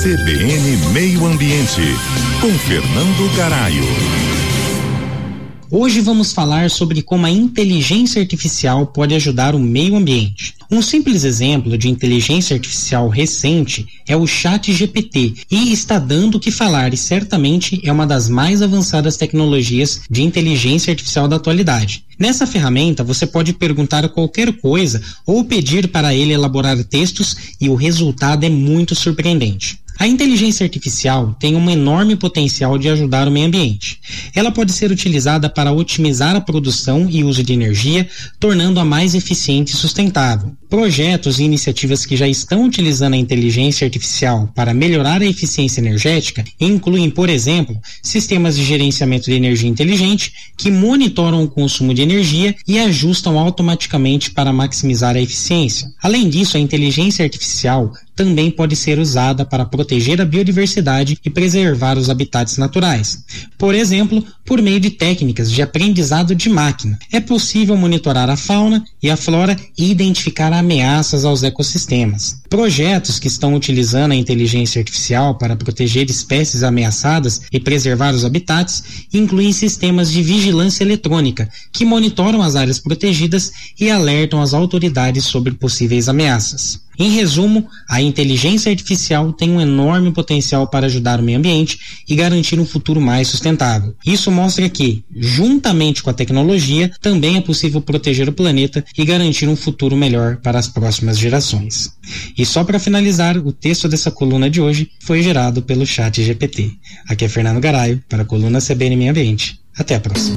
CBN Meio Ambiente, com Fernando Garaio. Hoje vamos falar sobre como a inteligência artificial pode ajudar o meio ambiente. Um simples exemplo de inteligência artificial recente é o Chat GPT e está dando o que falar e certamente é uma das mais avançadas tecnologias de inteligência artificial da atualidade. Nessa ferramenta você pode perguntar qualquer coisa ou pedir para ele elaborar textos e o resultado é muito surpreendente. A inteligência artificial tem um enorme potencial de ajudar o meio ambiente. Ela pode ser utilizada para otimizar a produção e uso de energia, tornando-a mais eficiente e sustentável. Projetos e iniciativas que já estão utilizando a inteligência artificial para melhorar a eficiência energética incluem, por exemplo, sistemas de gerenciamento de energia inteligente que monitoram o consumo de energia e ajustam automaticamente para maximizar a eficiência. Além disso, a inteligência artificial também pode ser usada para proteger a biodiversidade e preservar os habitats naturais. Por exemplo, por meio de técnicas de aprendizado de máquina, é possível monitorar a fauna e a flora e identificar ameaças aos ecossistemas. Projetos que estão utilizando a inteligência artificial para proteger espécies ameaçadas e preservar os habitats incluem sistemas de vigilância eletrônica que monitoram as áreas protegidas e alertam as autoridades sobre possíveis ameaças. Em resumo, a inteligência artificial tem um enorme potencial para ajudar o meio ambiente e garantir um futuro mais sustentável. Isso mostra que, juntamente com a tecnologia, também é possível proteger o planeta e garantir um futuro melhor para as próximas gerações. E só para finalizar, o texto dessa coluna de hoje foi gerado pelo Chat GPT. Aqui é Fernando Garaio para a coluna CBN Meio Ambiente. Até a próxima.